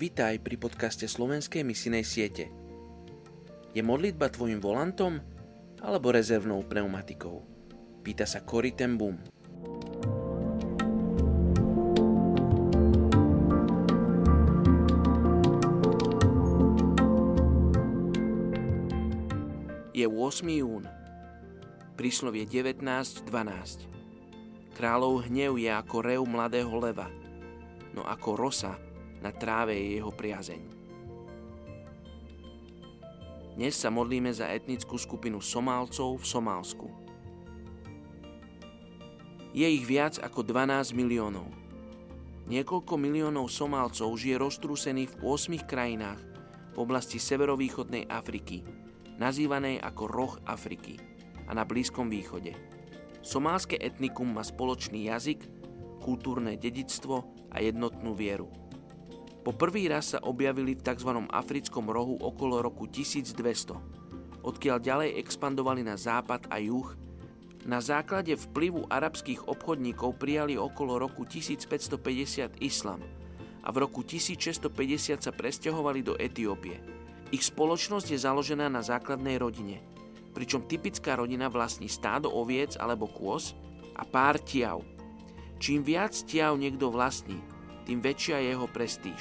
Vítaj pri podcaste Slovenskej misinej siete. Je modlitba tvojim volantom alebo rezervnou pneumatikou? Pýta sa Cory ten Boom. Je 8. jún. Príslovie 19.12. Kráľov hnev je ako rev mladého leva, no ako rosa na tráve je jeho priazeň. Dnes sa modlíme za etnickú skupinu Somálcov v Somálsku. Je ich viac ako 12 miliónov. Niekoľko miliónov Somálcov žije roztrúsených v 8 krajinách v oblasti severovýchodnej Afriky, nazývanej ako Roh Afriky a na Blízkom východe. Somálske etnikum má spoločný jazyk, kultúrne dedictvo a jednotnú vieru. Po prvý raz sa objavili v tzv. africkom rohu okolo roku 1200, odkiaľ ďalej expandovali na západ a juh. Na základe vplyvu arabských obchodníkov prijali okolo roku 1550 islam a v roku 1650 sa presťahovali do Etiópie. Ich spoločnosť je založená na základnej rodine, pričom typická rodina vlastní stádo oviec alebo kôz a pár tiav. Čím viac tiav niekto vlastní, tým väčšia je jeho prestíž.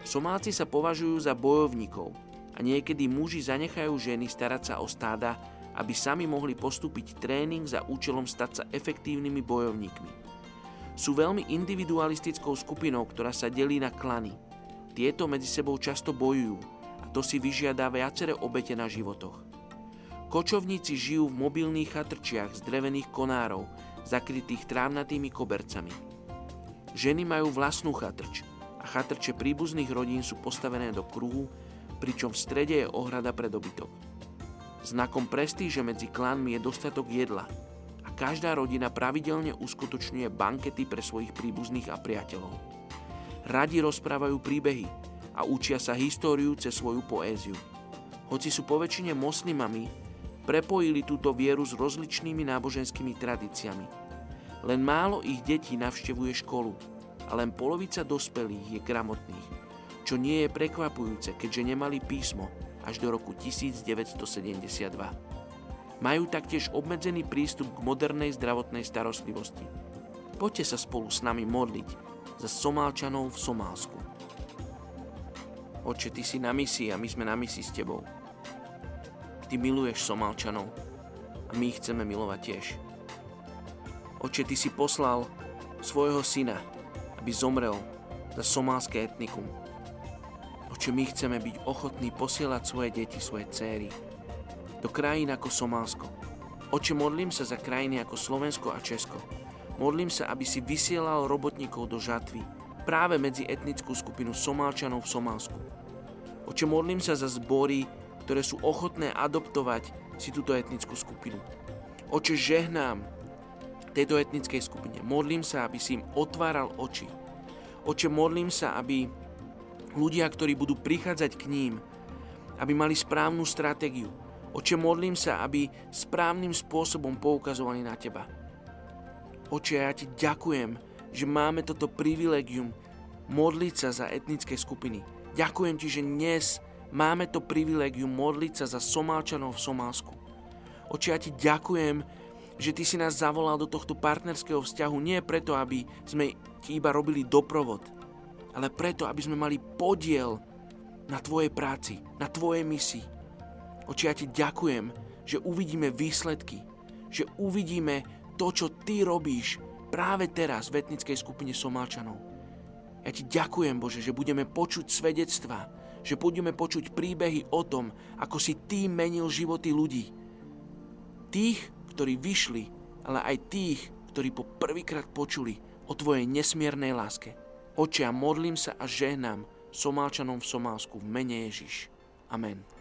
Somálci sa považujú za bojovníkov a niekedy muži zanechajú ženy starať sa o stáda, aby sami mohli postúpiť tréning za účelom stať sa efektívnymi bojovníkmi. Sú veľmi individualistickou skupinou, ktorá sa delí na klany. Tieto medzi sebou často bojujú a to si vyžiada viaceré obete na životoch. Kočovníci žijú v mobilných chatrčiach z drevených konárov, zakrytých trávnatými kobercami. Ženy majú vlastnú chatrč a chatrče príbuzných rodín sú postavené do kruhu, pričom v strede je ohrada pre dobytok. Znakom prestíže medzi klanmi je dostatok jedla a každá rodina pravidelne uskutočňuje bankety pre svojich príbuzných a priateľov. Radi rozprávajú príbehy a učia sa históriu cez svoju poéziu. Hoci sú poväčšine moslimami, prepojili túto vieru s rozličnými náboženskými tradíciami – len málo ich detí navštevuje školu a len polovica dospelých je gramotných, čo nie je prekvapujúce, keďže nemali písmo až do roku 1972. Majú taktiež obmedzený prístup k modernej zdravotnej starostlivosti. Poďte sa spolu s nami modliť za Somálčanov v Somálsku. Oče, ty si na misii a my sme na misii s tebou. Ty miluješ Somálčanov a my ich chceme milovať tiež. Oče, Ty si poslal svojho syna, aby zomrel za somálske etnikum. Oče, my chceme byť ochotní posielať svoje deti, svoje céry do krajín ako Somálsko. Oče, modlím sa za krajiny ako Slovensko a Česko. Modlím sa, aby si vysielal robotníkov do žatvy práve medzi etnickú skupinu Somálčanov v Somálsku. Oče, modlím sa za zbory, ktoré sú ochotné adoptovať si túto etnickú skupinu. Oče, žehnám tejto etnickej skupine. Modlím sa, aby si im otváral oči. Oče, modlím sa, aby ľudia, ktorí budú prichádzať k ním, aby mali správnu stratégiu. Oče, modlím sa, aby správnym spôsobom poukazovali na Teba. Oče, ja Ti ďakujem, že máme toto privilegium modliť sa za etnické skupiny. Ďakujem Ti, že dnes máme to privilegium modliť sa za Somálčanov v Somálsku. Oče, ja Ti ďakujem, že ty si nás zavolal do tohto partnerského vzťahu nie preto, aby sme ti iba robili doprovod, ale preto, aby sme mali podiel na tvojej práci, na tvojej misii. Oči, ja ti ďakujem, že uvidíme výsledky, že uvidíme to, čo ty robíš práve teraz v etnickej skupine Somálčanov. Ja ti ďakujem, Bože, že budeme počuť svedectvá, že budeme počuť príbehy o tom, ako si ty menil životy ľudí. Tých, ktorí vyšli, ale aj tých, ktorí po prvýkrát počuli o Tvojej nesmiernej láske. Oče, ja modlím sa a žehnám Somálčanom v Somálsku v mene Ježiš. Amen.